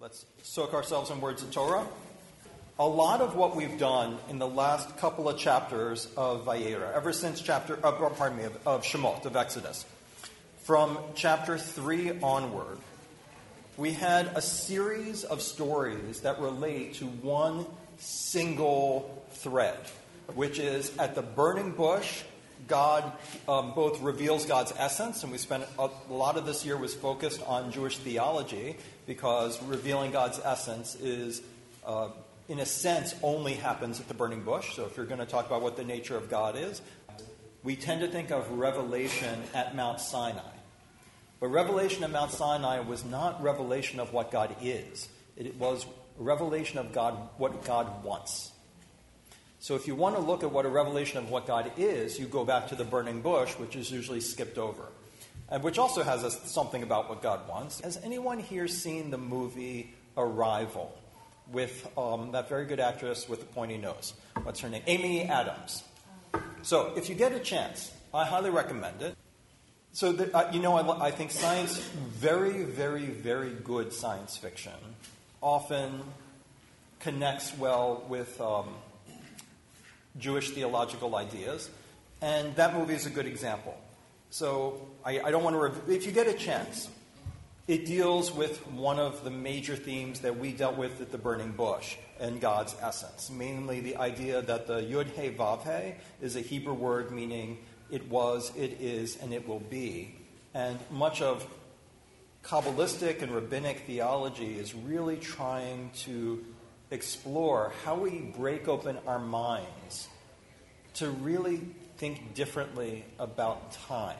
Let's soak ourselves in words of Torah. A lot of what we've done in the last couple of chapters of Vayera, ever since chapter, uh, pardon me, of, of Shemot, of Exodus, from chapter 3 onward, we had a series of stories that relate to one single thread, which is at the burning bush, God um, both reveals God's essence, and we spent a, lot of this year was focused on Jewish theology because revealing God's essence is, uh, in a sense, only happens at the burning bush. So if you're going to talk about what the nature of God is, we tend to think of revelation at Mount Sinai. But revelation at Mount Sinai was not revelation of what God is. It was revelation of God, what God wants. So if you want to look at what a revelation of what God is, you go back to the burning bush, which is usually skipped over, and which also has a, something about what God wants. Has anyone here seen the movie Arrival with um, that very good actress with the pointy nose? What's her name? Amy Adams. So if you get a chance, I highly recommend it. So, the, uh, you know, I, I think science, very, very, very good science fiction, often connects well with. Um, Jewish theological ideas. And that movie is a good example. So I, I don't want to, rev- if you get a chance, it deals with one of the major themes that we dealt with at the burning bush and God's essence, mainly the idea that the Yud He Vav He is a Hebrew word meaning it was, it is, and it will be. And much of Kabbalistic and rabbinic theology is really trying to explore how we break open our minds to really think differently about time.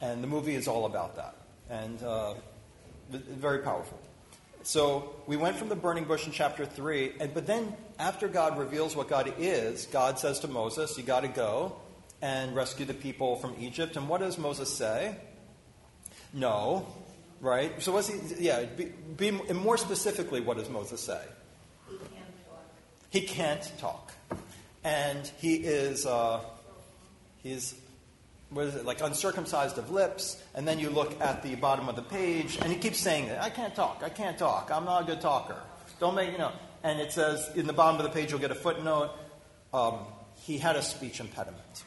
And the movie is all about that. And uh, very powerful. So we went from the burning bush in chapter 3, and, but then after God reveals what God is, God says to Moses, You got to go and rescue the people from Egypt. And what does Moses say? No, right? So what's he, yeah, be, be more specifically, what does Moses say? He can't talk. And he is, uh, he's, what is it, like uncircumcised of lips. And then you look at the bottom of the page, and he keeps saying that, I can't talk, I can't talk, I'm not a good talker. Don't make, you know. And it says, in the bottom of the page, you'll get a footnote. Um, he had a speech impediment.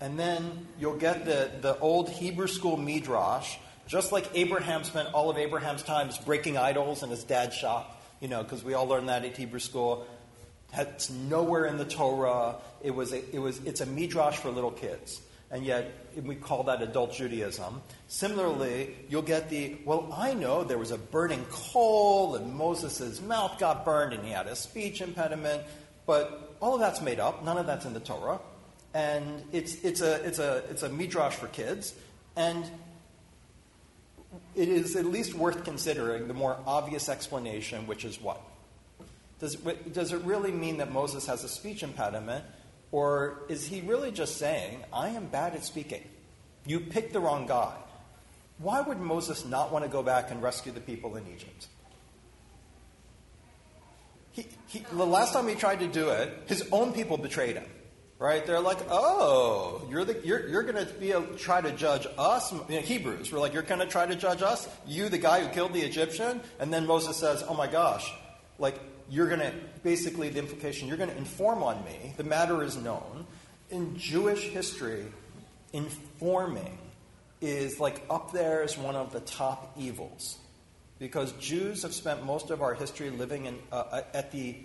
And then you'll get the, the old Hebrew school midrash, just like Abraham spent all of Abraham's time breaking idols in his dad's shop, you know, because we all learned that at Hebrew school. It's nowhere in the Torah. It was a, it was, it's a midrash for little kids. And yet, we call that adult Judaism. Similarly, you'll get the, well, I know there was a burning coal and Moses' mouth got burned and he had a speech impediment, but all of that's made up. None of that's in the Torah. And it's, it's, a, it's, a, it's a midrash for kids. And it is at least worth considering the more obvious explanation, which is what? Does, does it really mean that Moses has a speech impediment? Or is he really just saying, I am bad at speaking? You picked the wrong guy. Why would Moses not want to go back and rescue the people in Egypt? He, he, the last time he tried to do it, his own people betrayed him. Right? They're like, oh, you're, the, you're, you're going to be able, try to judge us, you know, Hebrews. We're like, you're going to try to judge us? You, the guy who killed the Egyptian? And then Moses says, oh my gosh, like, you're going to, basically, the implication, you're going to inform on me. The matter is known. In Jewish history, informing is like up there as one of the top evils. Because Jews have spent most of our history living in, uh, uh at the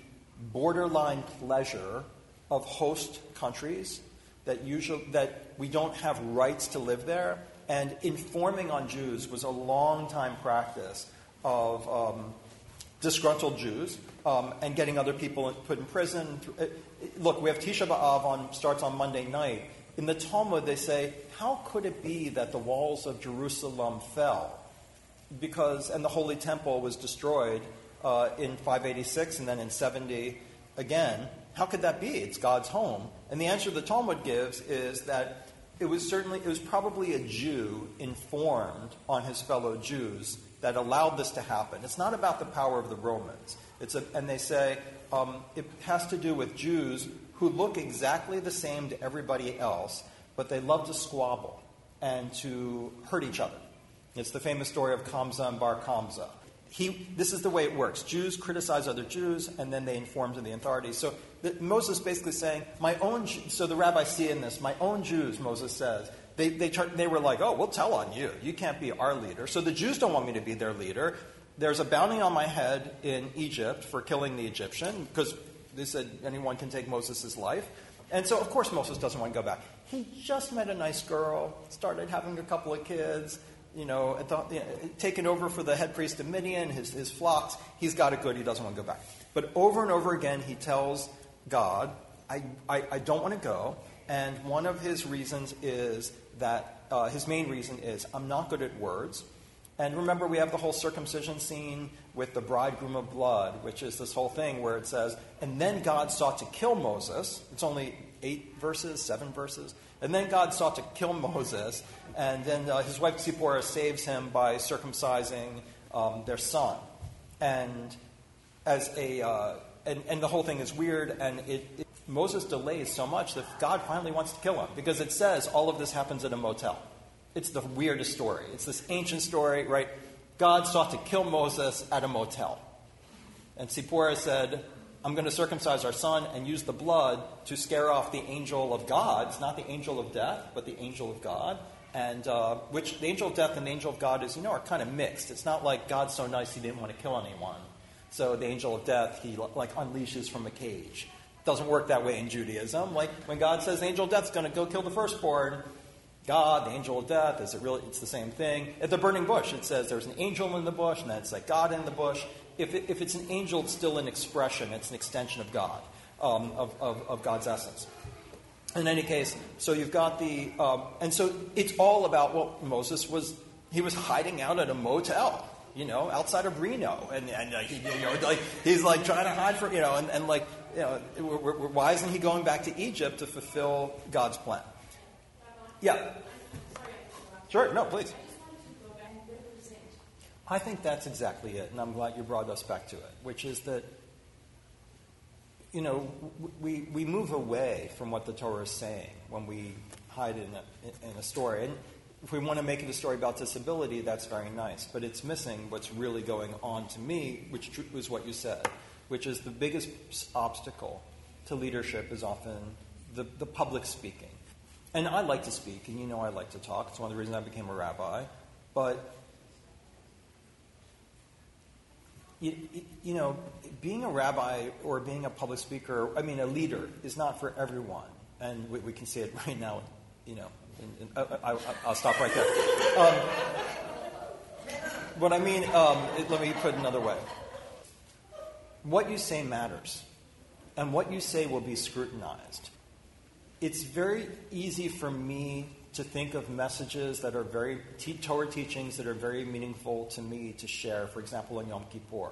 borderline pleasure of host countries that, usually, that we don't have rights to live there. And informing on Jews was a long time practice of um, disgruntled Jews um, and getting other people put in prison. Look, we have Tisha B'Av on, starts on Monday night. In the Talmud, they say, how could it be that the walls of Jerusalem fell? Because, and the Holy Temple was destroyed uh, in 586 and then in 70 again. How could that be? It's God's home. And the answer the Talmud gives is that it was certainly, it was probably a Jew informed on his fellow Jews that allowed this to happen. It's not about the power of the Romans. It's a, and they say um, it has to do with Jews who look exactly the same to everybody else, but they love to squabble and to hurt each other. It's the famous story of Kamsa and Bar Kamsa. He, this is the way it works. Jews criticize other Jews, and then they inform to the authorities. So the, Moses basically saying, my own. So the rabbis see in this, my own Jews. Moses says they they, they were like, oh, we'll tell on you. You can't be our leader. So the Jews don't want me to be their leader. There's a bounty on my head in Egypt for killing the Egyptian because they said anyone can take Moses' life. And so, of course, Moses doesn't want to go back. He just met a nice girl, started having a couple of kids, you know, the, you know, taken over for the head priest of Midian, his, his flocks. He's got it good. He doesn't want to go back. But over and over again, he tells God, I, I, I don't want to go. And one of his reasons is that, uh, his main reason is, I'm not good at words. And remember, we have the whole circumcision scene with the bridegroom of blood, which is this whole thing where it says, and then God sought to kill Moses. It's only eight verses, seven verses. And then God sought to kill Moses. And then uh, his wife Zipporah saves him by circumcising um, their son. And as a uh, and, and, the whole thing is weird, and it, it, Moses delays so much that God finally wants to kill him because it says all of this happens at a motel. It's the weirdest story. It's this ancient story, right? God sought to kill Moses at a motel. And Zipporah said, I'm going to circumcise our son and use the blood to scare off the angel of God. It's not the angel of death, but the angel of God. And uh, which the angel of death and the angel of God is, you know, are kind of mixed. It's not like God's so nice he didn't want to kill anyone. So the angel of death he like unleashes from a cage. Doesn't work that way in Judaism. Like when God says the angel of death's going to go kill the firstborn, God, the angel of death, is it really? It's the same thing. At the burning bush, it says there's an angel in the bush, and then it's like God in the bush. If, it, if it's an angel, it's still an expression. It's an extension of God, um, of, of, of, God's essence. In any case, so you've got the, um, and so it's all about. Well, Moses was he was hiding out at a motel, you know, outside of Reno, and, and uh, he, you know, like he's like trying to hide from, you know, and, and like, you know, why isn't he going back to Egypt to fulfill God's plan? Yeah. Sure, no, please. I think that's exactly it, and I'm glad you brought us back to it, which is that, you know, we, we move away from what the Torah is saying when we hide in a, in a story. And if we want to make it a story about disability, that's very nice, but it's missing what's really going on to me, which was what you said, which is the biggest obstacle to leadership is often the, the public speaking and I like to speak, and you know I like to talk. It's one of the reasons I became a rabbi. But, you, you know, being a rabbi or being a public speaker, I mean, a leader, is not for everyone. And we, we can see it right now, you know. In, in, I, will stop right there. Um, what I mean, um, it, let me put it another way. What you say matters, and what you say will be scrutinized it's very easy for me to think of messages that are very Torah teachings that are very meaningful to me to share, for example, on Yom Kippur.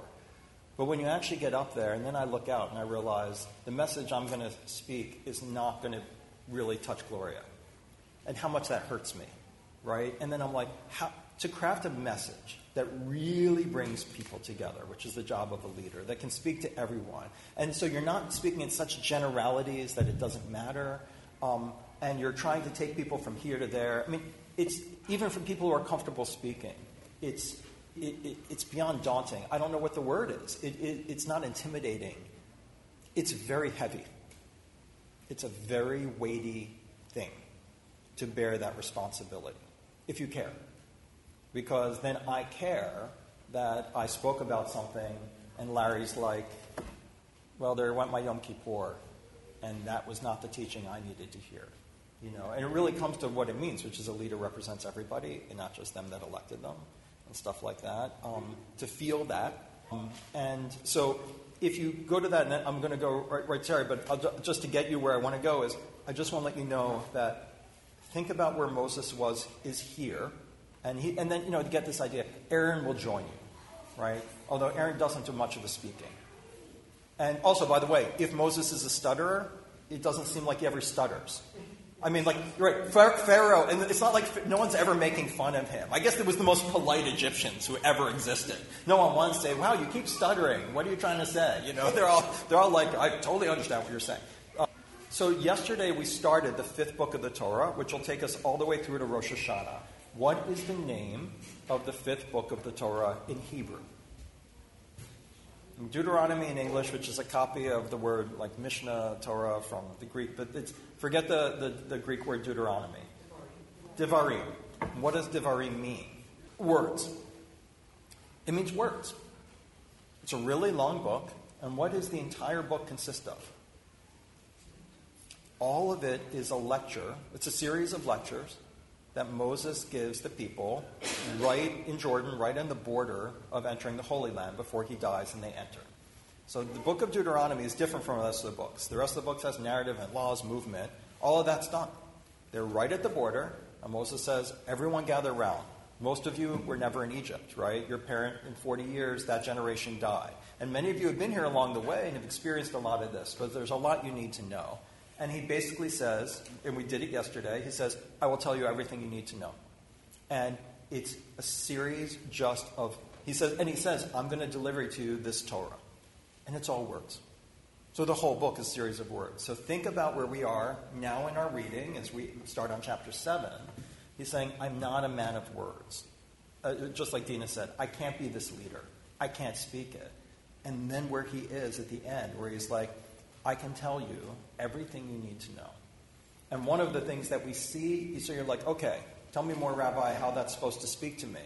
But when you actually get up there, and then I look out and I realize the message I'm going to speak is not going to really touch Gloria, and how much that hurts me, right? And then I'm like, how, to craft a message that really brings people together, which is the job of a leader, that can speak to everyone. And so you're not speaking in such generalities that it doesn't matter um, and you're trying to take people from here to there. I mean, it's even for people who are comfortable speaking, it's it, it, it's beyond daunting. I don't know what the word is. It, it's not intimidating. It's very heavy. It's a very weighty thing to bear that responsibility, if you care. Because then I care that I spoke about something, and Larry's like, well, there went my Yom Kippur and that was not the teaching I needed to hear. You know, and it really comes to what it means, which is a leader represents everybody, and not just them that elected them, and stuff like that. Um, to feel that, um, and so if you go to that, and I'm going to go right, right sorry, but I'll, just to get you where I want to go is, I just want to let you know that think about where Moses was is here, and he, and then you know to get this idea, Aaron will join you, right? Although Aaron doesn't do much of the speaking. And also, by the way, if Moses is a stutterer, it doesn't seem like he ever stutters. I mean, like, right, Pharaoh, and it's not like no one's ever making fun of him. I guess it was the most polite Egyptians who ever existed. No one wants to say, wow, you keep stuttering. What are you trying to say? You know, they're all, they're all like, I totally understand what you're saying. Uh, so yesterday we started the fifth book of the Torah, which will take us all the way through to Rosh Hashanah. What is the name of the fifth book of the Torah in Hebrew? Deuteronomy in English, which is a copy of the word like Mishnah, Torah from the Greek, but it's, forget the, the, the Greek word Deuteronomy. Devarim. What does Devarim mean? Words. It means words. It's a really long book, and what does the entire book consist of? All of it is a lecture. It's a series of lectures that Moses gives the people right in Jordan, right on the border of entering the Holy Land before he dies and they enter. So the book of Deuteronomy is different from the rest of the books. The rest of the books has narrative and laws, movement. All of that's done. They're right at the border, and Moses says, Everyone gather round. Most of you were never in Egypt, right? Your parent, in 40 years, that generation died. And many of you have been here along the way and have experienced a lot of this, but there's a lot you need to know. And he basically says, and we did it yesterday, he says, I will tell you everything you need to know. And it's a series just of, he says, and he says, I'm going to deliver to you this Torah. And it's all words. So the whole book is a series of words. So think about where we are now in our reading as we start on chapter 7. He's saying, I'm not a man of words. Uh, just like Dina said, I can't be this leader. I can't speak it. And then where he is at the end, where he's like, I can tell you everything you need to know. And one of the things that we see, so you're like, okay, tell me more, Rabbi, how that's supposed to speak to me.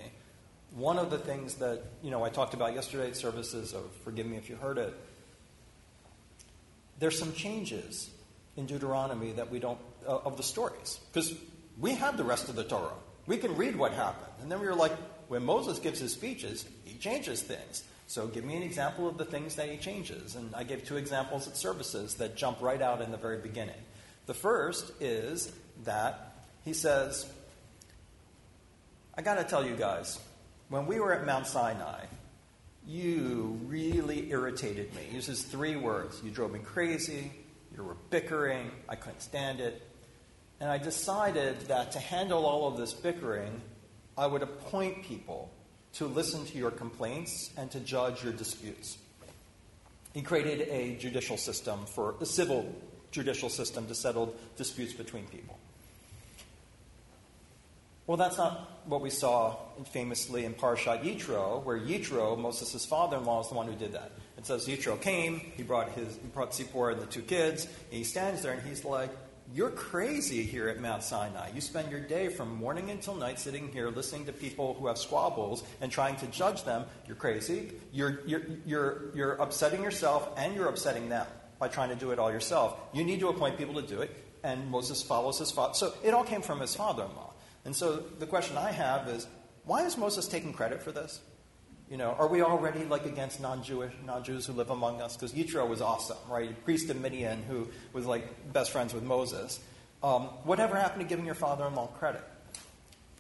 One of the things that, you know, I talked about yesterday at services, of forgive me if you heard it, there's some changes in Deuteronomy that we don't, uh, of the stories. Because we have the rest of the Torah. We can read what happened. And then we were like, when Moses gives his speeches, he changes things. So give me an example of the things that he changes. And I gave two examples at services that jump right out in the very beginning. The first is that he says, I got to tell you guys, when we were at Mount Sinai, you really irritated me. He uses three words. You drove me crazy, you were bickering, I couldn't stand it. And I decided that to handle all of this bickering, I would appoint people to listen to your complaints and to judge your disputes. He created a judicial system for a civil judicial system to settle disputes between people. Well, that's not what we saw famously in Parshat Yitro, where Yitro, Moses' father-in-law, is the one who did that. It says Yitro came, he brought his, he brought Zipporah and the two kids, and he stands there and he's like, you're crazy here at Mount Sinai. You spend your day from morning until night sitting here listening to people who have squabbles and trying to judge them. You're crazy. You're, you're, you're, you're upsetting yourself and you're upsetting them by trying to do it all yourself. You need to appoint people to do it, and Moses follows his father. So it all came from his father in law. And so the question I have is why is Moses taking credit for this? You know, are we already like against non-Jewish, non-Jews who live among us? Because Yitro was awesome, right? Priest of Midian who was like best friends with Moses. Um, whatever happened to giving your father-in-law credit?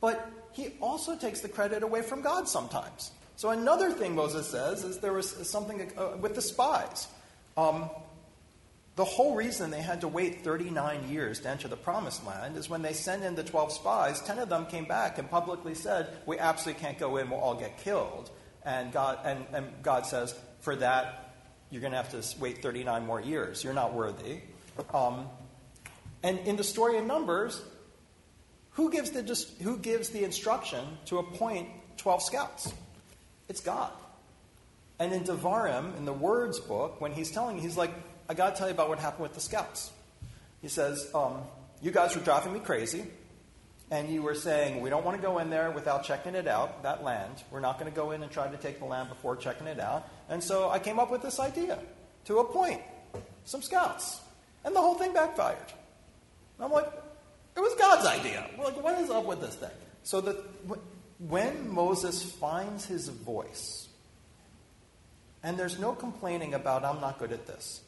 But he also takes the credit away from God sometimes. So another thing Moses says is there was something uh, with the spies. Um, the whole reason they had to wait 39 years to enter the promised land is when they sent in the 12 spies, 10 of them came back and publicly said, We absolutely can't go in, we'll all get killed. And God, and, and God says, for that, you're going to have to wait 39 more years. You're not worthy. Um, and in the story of Numbers, who gives, the, who gives the instruction to appoint 12 scouts? It's God. And in Devarim, in the words book, when he's telling, he's like, I got to tell you about what happened with the scouts. He says, um, You guys were driving me crazy and you were saying, we don't want to go in there without checking it out, that land. We're not going to go in and try to take the land before checking it out. And so I came up with this idea to appoint some scouts. And the whole thing backfired. And I'm like, it was God's idea. We're like, what is up with this thing? So that when Moses finds his voice, and there's no complaining about, I'm not good at this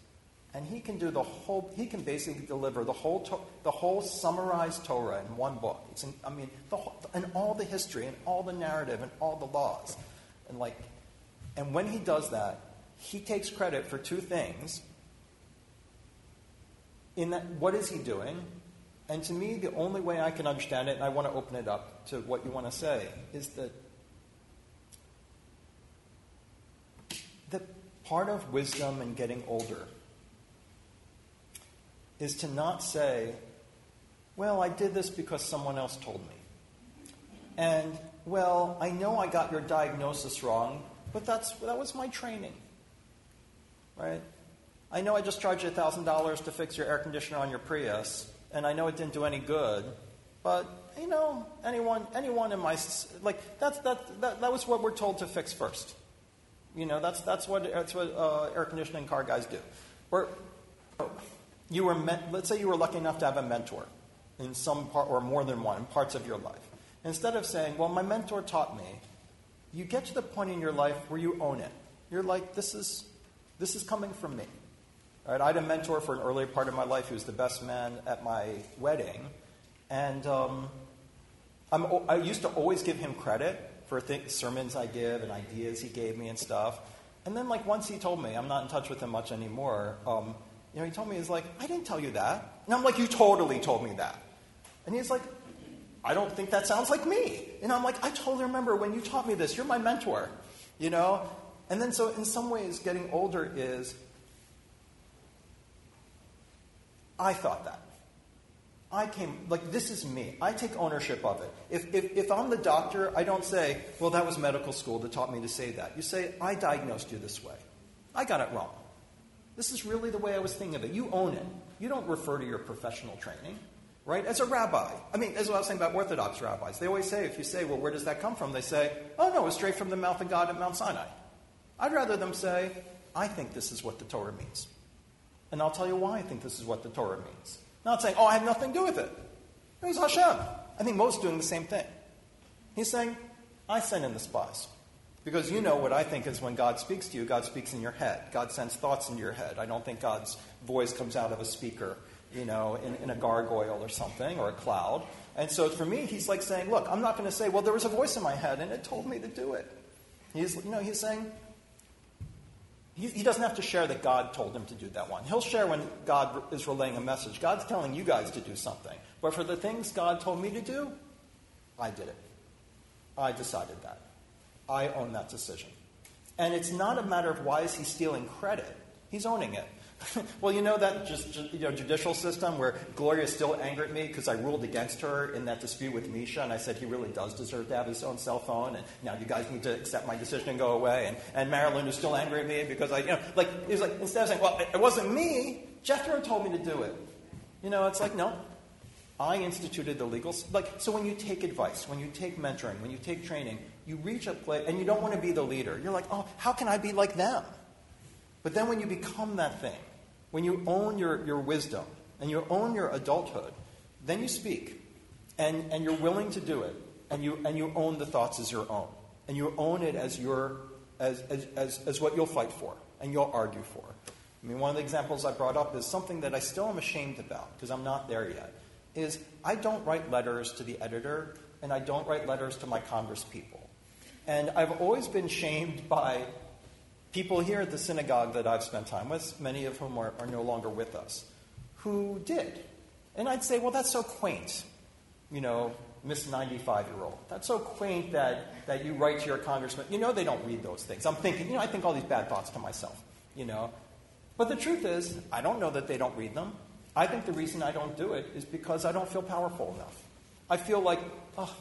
and he can do the whole he can basically deliver the whole the whole summarized torah in one book. It's in, i mean the whole, and all the history and all the narrative and all the laws. And like and when he does that he takes credit for two things. In that what is he doing? And to me the only way i can understand it and i want to open it up to what you want to say is that that part of wisdom and getting older is to not say, well, I did this because someone else told me. And, well, I know I got your diagnosis wrong, but that's, that was my training. right? I know I just charged you $1,000 to fix your air conditioner on your Prius, and I know it didn't do any good, but, you know, anyone, anyone in my, like, that's, that, that, that was what we're told to fix first. You know, that's, that's what, that's what uh, air conditioning car guys do. Or, you were, let's say you were lucky enough to have a mentor in some part, or more than one, parts of your life. Instead of saying, well, my mentor taught me, you get to the point in your life where you own it. You're like, this is, this is coming from me. Right? I had a mentor for an early part of my life. who was the best man at my wedding. And um, i used to always give him credit for th- sermons I give and ideas he gave me and stuff. And then, like, once he told me, I'm not in touch with him much anymore, um, know, he told me, he's like, I didn't tell you that. And I'm like, you totally told me that. And he's like, I don't think that sounds like me. And I'm like, I totally remember when you taught me this. You're my mentor, you know? And then, so in some ways, getting older is I thought that. I came, like, this is me. I take ownership of it. If, if, if, I'm the doctor, I don't say, well, that was medical school that taught me to say that. You say, I diagnosed you this way. I got it wrong. This is really the way I was thinking of it. You own it. You don't refer to your professional training, right? As a rabbi. I mean, as I was saying about Orthodox rabbis. They always say, if you say, well, where does that come from? They say, oh, no, it's straight from the mouth of God at Mount Sinai. I'd rather them say, I think this is what the Torah means. And I'll tell you why I think this is what the Torah means. Not saying, oh, I have nothing to do with it. He's Hashem. I think most doing the same thing. He's saying, I send in the spies. Because you know what I think is when God speaks to you, God speaks in your head. God sends thoughts into your head. I don't think God's voice comes out of a speaker, you know, in, in a gargoyle or something, or a cloud. And so for me, he's like saying, look, I'm not going to say, well, there was a voice in my head and it told me to do it. He's, you know, he's saying, he, he doesn't have to share that God told him to do that one. He'll share when God is relaying a message. God's telling you guys to do something. But for the things God told me to do, I did it. I decided that. I own that decision. And it's not a matter of why is he stealing credit. He's owning it. well, you know that just, you know, judicial system where Gloria is still angry at me because I ruled against her in that dispute with Misha, and I said he really does deserve to have his own cell phone, and now you guys need to accept my decision and go away. And, and Marilyn is still angry at me because I, you know, like, it's like, instead of saying, well, it wasn't me, Jethro told me to do it. You know, it's like, no, I instituted the legal. Like, so when you take advice, when you take mentoring, when you take training, you reach a place, and you don't want to be the leader. You're like, oh, how can I be like them? But then when you become that thing, when you own your, your wisdom and you own your adulthood, then you speak. And, and you're willing to do it. And you, and you own the thoughts as your own. And you own it as, your, as, as, as, as what you'll fight for and you'll argue for. I mean, one of the examples I brought up is something that I still am ashamed about because I'm not there yet. Is I don't write letters to the editor and I don't write letters to my Congress people. And I've always been shamed by people here at the synagogue that I've spent time with, many of whom are, are no longer with us, who did. And I'd say, well, that's so quaint, you know, Miss 95 year old. That's so quaint that, that you write to your congressman. You know, they don't read those things. I'm thinking, you know, I think all these bad thoughts to myself, you know. But the truth is, I don't know that they don't read them. I think the reason I don't do it is because I don't feel powerful enough. I feel like, oh,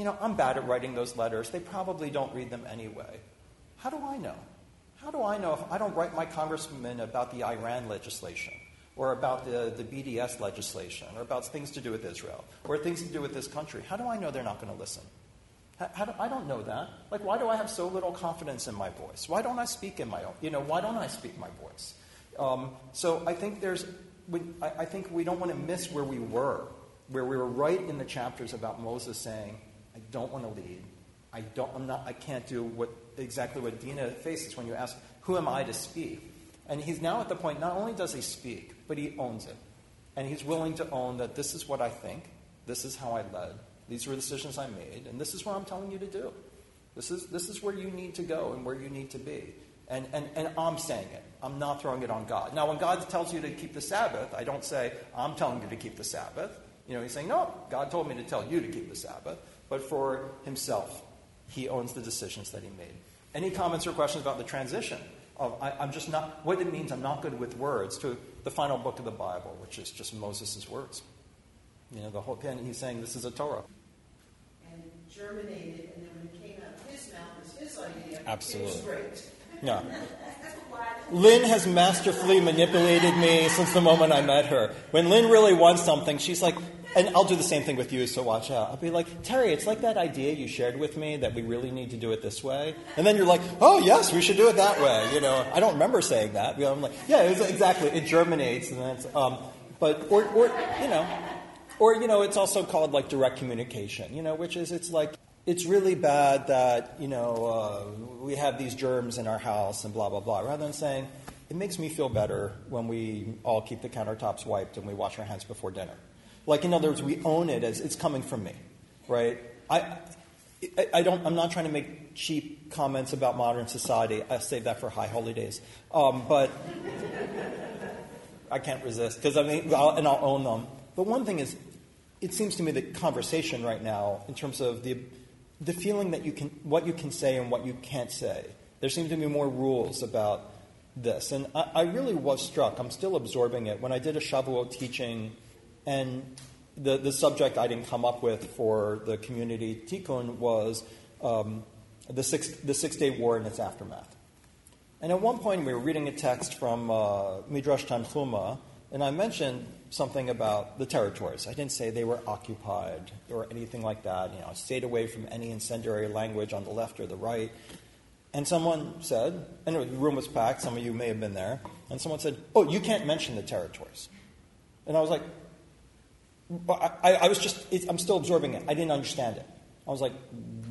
you know, I'm bad at writing those letters. They probably don't read them anyway. How do I know? How do I know if I don't write my congressman about the Iran legislation or about the, the BDS legislation or about things to do with Israel or things to do with this country? How do I know they're not going to listen? How, do, I don't know that. Like, why do I have so little confidence in my voice? Why don't I speak in my own? You know, why don't I speak my voice? Um, so I think there's, we, I, I think we don't want to miss where we were, where we were right in the chapters about Moses saying, "I don't want to lead. I don't. I'm not. I can't do what exactly what Dina faces when you ask, Who am I to speak? And he's now at the point, not only does he speak, but he owns it. And he's willing to own that this is what I think, this is how I led, these were decisions I made, and this is what I'm telling you to do. This is, this is where you need to go and where you need to be. And, and, and I'm saying it. I'm not throwing it on God. Now, when God tells you to keep the Sabbath, I don't say, I'm telling you to keep the Sabbath. You know, he's saying, no, God told me to tell you to keep the Sabbath. But for himself, he owns the decisions that he made. Any comments or questions about the transition of I, am just not, what it means I'm not good with words to the final book of the Bible, which is just Moses' words. You know, the whole, and he's saying this is a Torah. And germinated, and then when it came out of his mouth, was his idea. Absolutely. Great. Yeah. Lynn has masterfully manipulated me since the moment I met her. When Lynn really wants something, she's like, and I'll do the same thing with you, so watch out. I'll be like, Terry, it's like that idea you shared with me that we really need to do it this way. And then you're like, oh, yes, we should do it that way. You know, I don't remember saying that. You know, I'm like, yeah, exactly. It germinates, and that's, um, but, or, or, you know, or, you know, it's also called like direct communication, you know, which is, it's like, it's really bad that, you know, uh, we have these germs in our house and blah, blah, blah, rather than saying, it makes me feel better when we all keep the countertops wiped and we wash our hands before dinner. Like, in other words, we own it as it's coming from me, right? I, I, don't, I'm not trying to make cheap comments about modern society. I save that for high holy days. Um, but I can't resist because I mean, I'll, and I'll own them. But one thing is, it seems to me that conversation right now, in terms of the the feeling that you can, what you can say and what you can't say. There seem to be more rules about this. And I, I really was struck, I'm still absorbing it, when I did a Shavuot teaching, and the, the subject I didn't come up with for the community tikkun was um, the, six, the Six Day War and its aftermath. And at one point, we were reading a text from uh, Midrash Tanchuma, and I mentioned something about the territories. I didn't say they were occupied or anything like that. You know, I stayed away from any incendiary language on the left or the right. And someone said, and the room was packed, some of you may have been there, and someone said, Oh, you can't mention the territories. And I was like, I, I was just, I'm still absorbing it. I didn't understand it. I was like,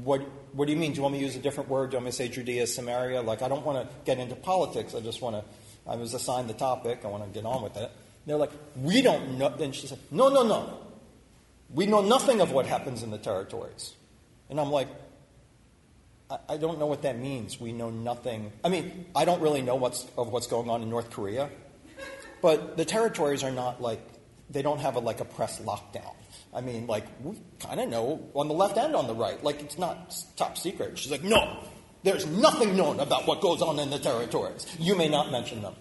what, what do you mean? Do you want me to use a different word? Do you want me to say Judea, Samaria? Like, I don't want to get into politics. I just want to, I was assigned the topic. I want to get on with it. They're like, we don't know. And she said, no, no, no. We know nothing of what happens in the territories. And I'm like, I, I don't know what that means. We know nothing. I mean, I don't really know what's, of what's going on in North Korea. But the territories are not like, they don't have a, like a press lockdown. I mean, like, we kind of know on the left and on the right. Like, it's not top secret. She's like, no, there's nothing known about what goes on in the territories. You may not mention them.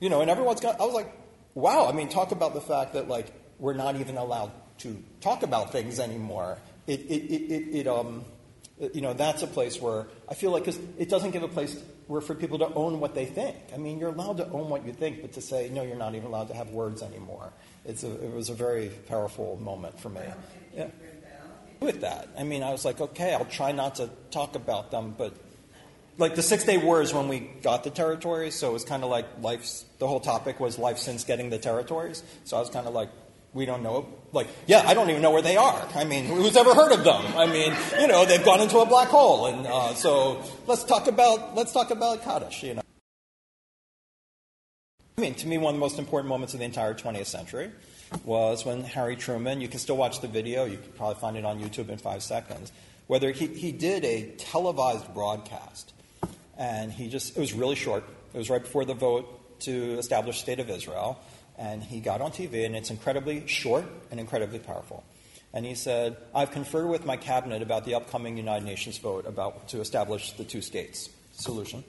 You know, and everyone's got, I was like, wow, I mean, talk about the fact that like we're not even allowed to talk about things anymore. It, it, it, it, it um, you know, that's a place where I feel like because it doesn't give a place where for people to own what they think. I mean, you're allowed to own what you think, but to say no, you're not even allowed to have words anymore. It's a, it was a very powerful moment for me. Yeah. With that, I mean, I was like, okay, I'll try not to talk about them, but like the Six Day War is when we got the territories, so it was kind of like life's. The whole topic was life since getting the territories. So I was kind of like, we don't know. Like, yeah, I don't even know where they are. I mean, who's ever heard of them? I mean, you know, they've gone into a black hole, and uh, so let's talk about let's talk about Kaddish. You know, mean, to me, one of the most important moments of the entire 20th century was when Harry Truman. You can still watch the video. You can probably find it on YouTube in five seconds. Whether he, he did a televised broadcast and he just, it was really short. It was right before the vote to establish state of Israel. And he got on TV, and it's incredibly short and incredibly powerful. And he said, I've conferred with my cabinet about the upcoming United Nations vote about to establish the two states solution.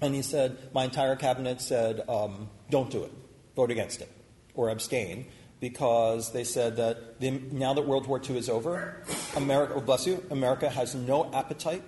And he said, my entire cabinet said, um, don't do it, vote against it, or abstain, because they said that the, now that World War II is over, America, oh, bless you, America has no appetite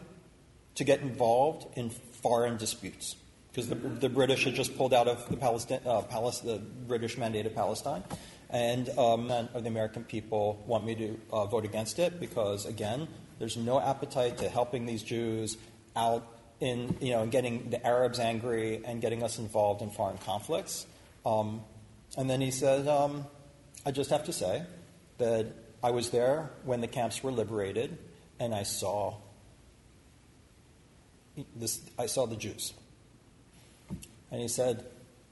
to get involved in foreign disputes because the, the, British had just pulled out of the, Palestine, uh, the British Palestine. And um, of the American people want me to uh, vote against it because, again, there's no appetite to helping these Jews out in, you know, getting the Arabs angry and getting us involved in foreign conflicts. Um, and then he said, um, I just have to say that I was there when the camps were liberated and I saw this, I saw the Jews. And he said,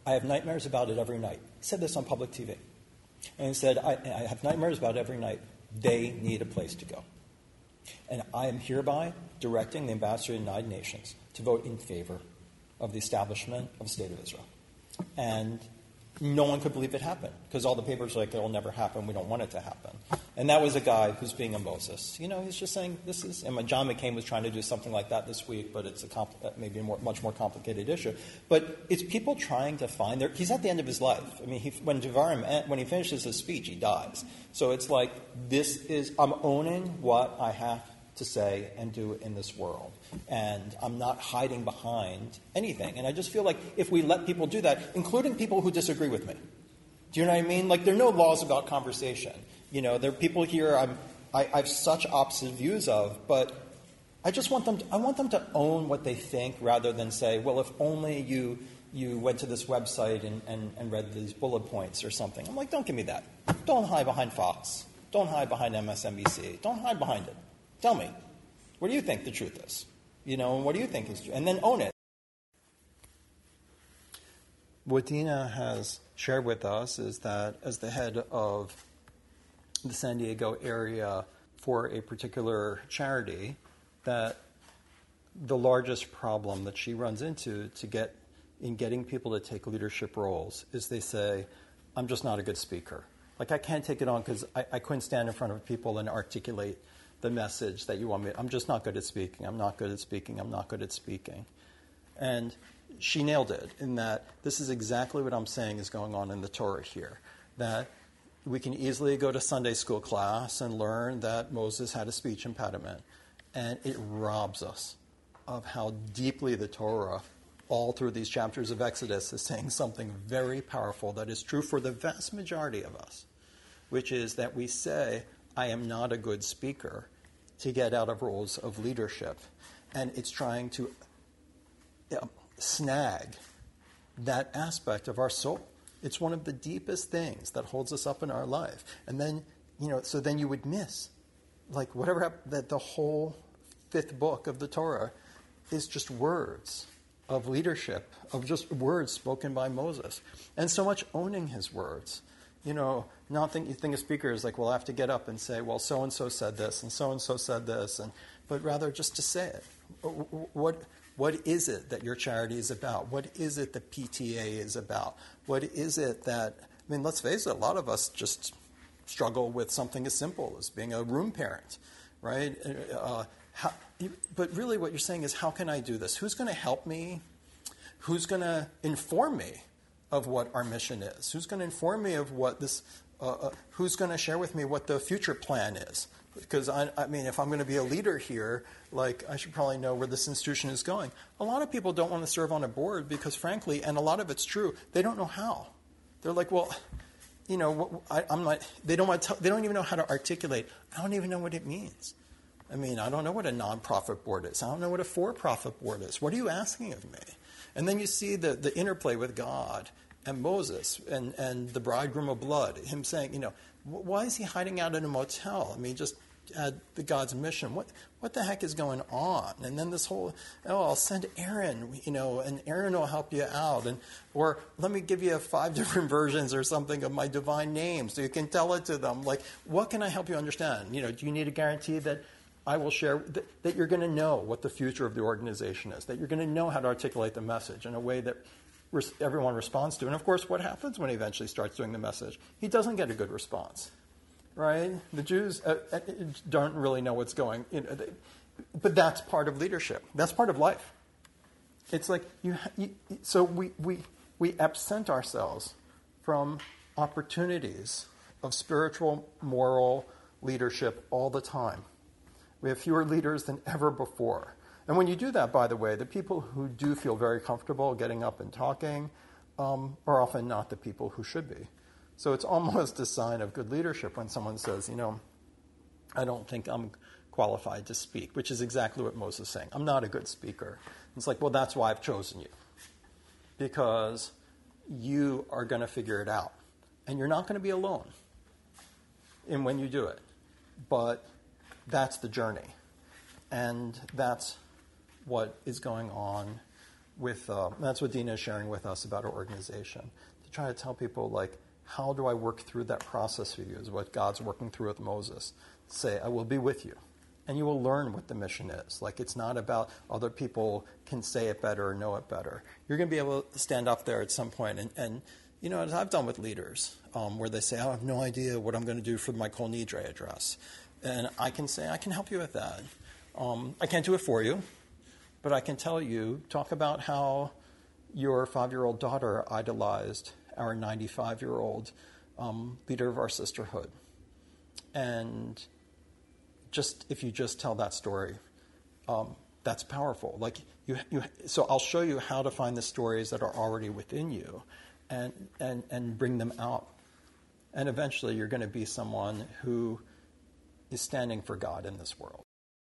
I have nightmares about it every night. He said this on public TV. And he said, I, I have nightmares about it every night. They need a place to go. And I am hereby directing the ambassador of the United Nations to vote in favor of the establishment of the State of Israel. And no one could believe it happened because all the papers were like, it'll never happen. We don't want it to happen. And that was a guy who's being a Moses. You know, he's just saying this is. And John McCain was trying to do something like that this week, but it's a compl- uh, maybe a more, much more complicated issue. But it's people trying to find their. He's at the end of his life. I mean, he, when Devarim, when he finishes his speech, he dies. So it's like this is. I'm owning what I have to say and do in this world. And I'm not hiding behind anything. And I just feel like if we let people do that, including people who disagree with me, do you know what I mean? Like, there are no laws about conversation. You know, there are people here I'm, I, I have such opposite views of, but I just want them to, I want them to own what they think rather than say, well, if only you, you went to this website and, and, and read these bullet points or something. I'm like, don't give me that. Don't hide behind Fox. Don't hide behind MSNBC. Don't hide behind it. Tell me, what do you think the truth is? You know, and what do you think is true? And then own it. What Dina has shared with us is that as the head of the San Diego area for a particular charity, that the largest problem that she runs into to get in getting people to take leadership roles is they say, I'm just not a good speaker. Like I can't take it on because I, I couldn't stand in front of people and articulate the message that you want me. I'm just not good at speaking. I'm not good at speaking. I'm not good at speaking. And she nailed it in that this is exactly what I'm saying is going on in the Torah here. That we can easily go to Sunday school class and learn that Moses had a speech impediment. And it robs us of how deeply the Torah, all through these chapters of Exodus, is saying something very powerful that is true for the vast majority of us, which is that we say, I am not a good speaker to get out of roles of leadership. And it's trying to snag that aspect of our soul. It's one of the deepest things that holds us up in our life. And then, you know, so then you would miss, like, whatever, that the whole fifth book of the Torah is just words of leadership, of just words spoken by Moses. And so much owning his words you know, not think you think a speaker is like, well, I have to get up and say, well, so and so said this, and so and so said this, and but rather just to say it. What what is it that your charity is about? What is it that PTA is about? What is it that I mean? Let's face it. A lot of us just struggle with something as simple as being a room parent, right? Uh, how, but really, what you're saying is, how can I do this? Who's going to help me? Who's going to inform me? Of what our mission is? Who's going to inform me of what this, uh, uh, who's going to share with me what the future plan is? Because I, I, mean, if I'm going to be a leader here, like I should probably know where this institution is going. A lot of people don't want to serve on a board because, frankly, and a lot of it's true, they don't know how. They're like, well, you know, I, am not. They don't want to. They don't even know how to articulate. I don't even know what it means. I mean, I don't know what a nonprofit board is. I don't know what a for-profit board is. What are you asking of me? And then you see the, the interplay with God and Moses and, and the bridegroom of blood, him saying, you know, why is he hiding out in a motel? I mean, just had the God's mission. What what the heck is going on? And then this whole oh, I'll send Aaron, you know, and Aaron will help you out, and or let me give you five different versions or something of my divine name so you can tell it to them. Like, what can I help you understand? You know, do you need a guarantee that I will share that, that you're going to know what the future of the organization is, that you're going to know how to articulate the message in a way that res- everyone responds to. And of course, what happens when he eventually starts doing the message? He doesn't get a good response, right? The Jews uh, uh don't really know what's going. You know, but that's part of leadership. That's part of life. It's like you. you so we we we absent ourselves from opportunities of spiritual, moral leadership all the time. We have fewer leaders than ever before. And when you do that, by the way, the people who do feel very comfortable getting up and talking um, are often not the people who should be. So it's almost a sign of good leadership when someone says, you know, I don't think I'm qualified to speak, which is exactly what Moses is saying. I'm not a good speaker. It's like, well, that's why I've chosen you. Because you are going to figure it out. And you're not going to be alone in when you do it. But that's the journey. And that's what is going on with, uh, that's what Dina is sharing with us about our organization. To try to tell people, like, how do I work through that process with you is what God's working through with Moses. Say, I will be with you. And you will learn what the mission is. Like, it's not about other people can say it better or know it better. You're going to be able to stand up there at some point and, and you know, as I've done with leaders, um, where they say, oh, I have no idea what I'm going to do for my Kol Nidre address. And I can say, I can help you with that. Um, I can't do it for you, but I can tell you, talk about how your five year old daughter idolized our 95 year old um, leader of our sisterhood. And just if you just tell that story, um, that's powerful. Like you, you, so I'll show you how to find the stories that are already within you, and and and bring them out. And eventually, you're going to be someone who is standing for God in this world.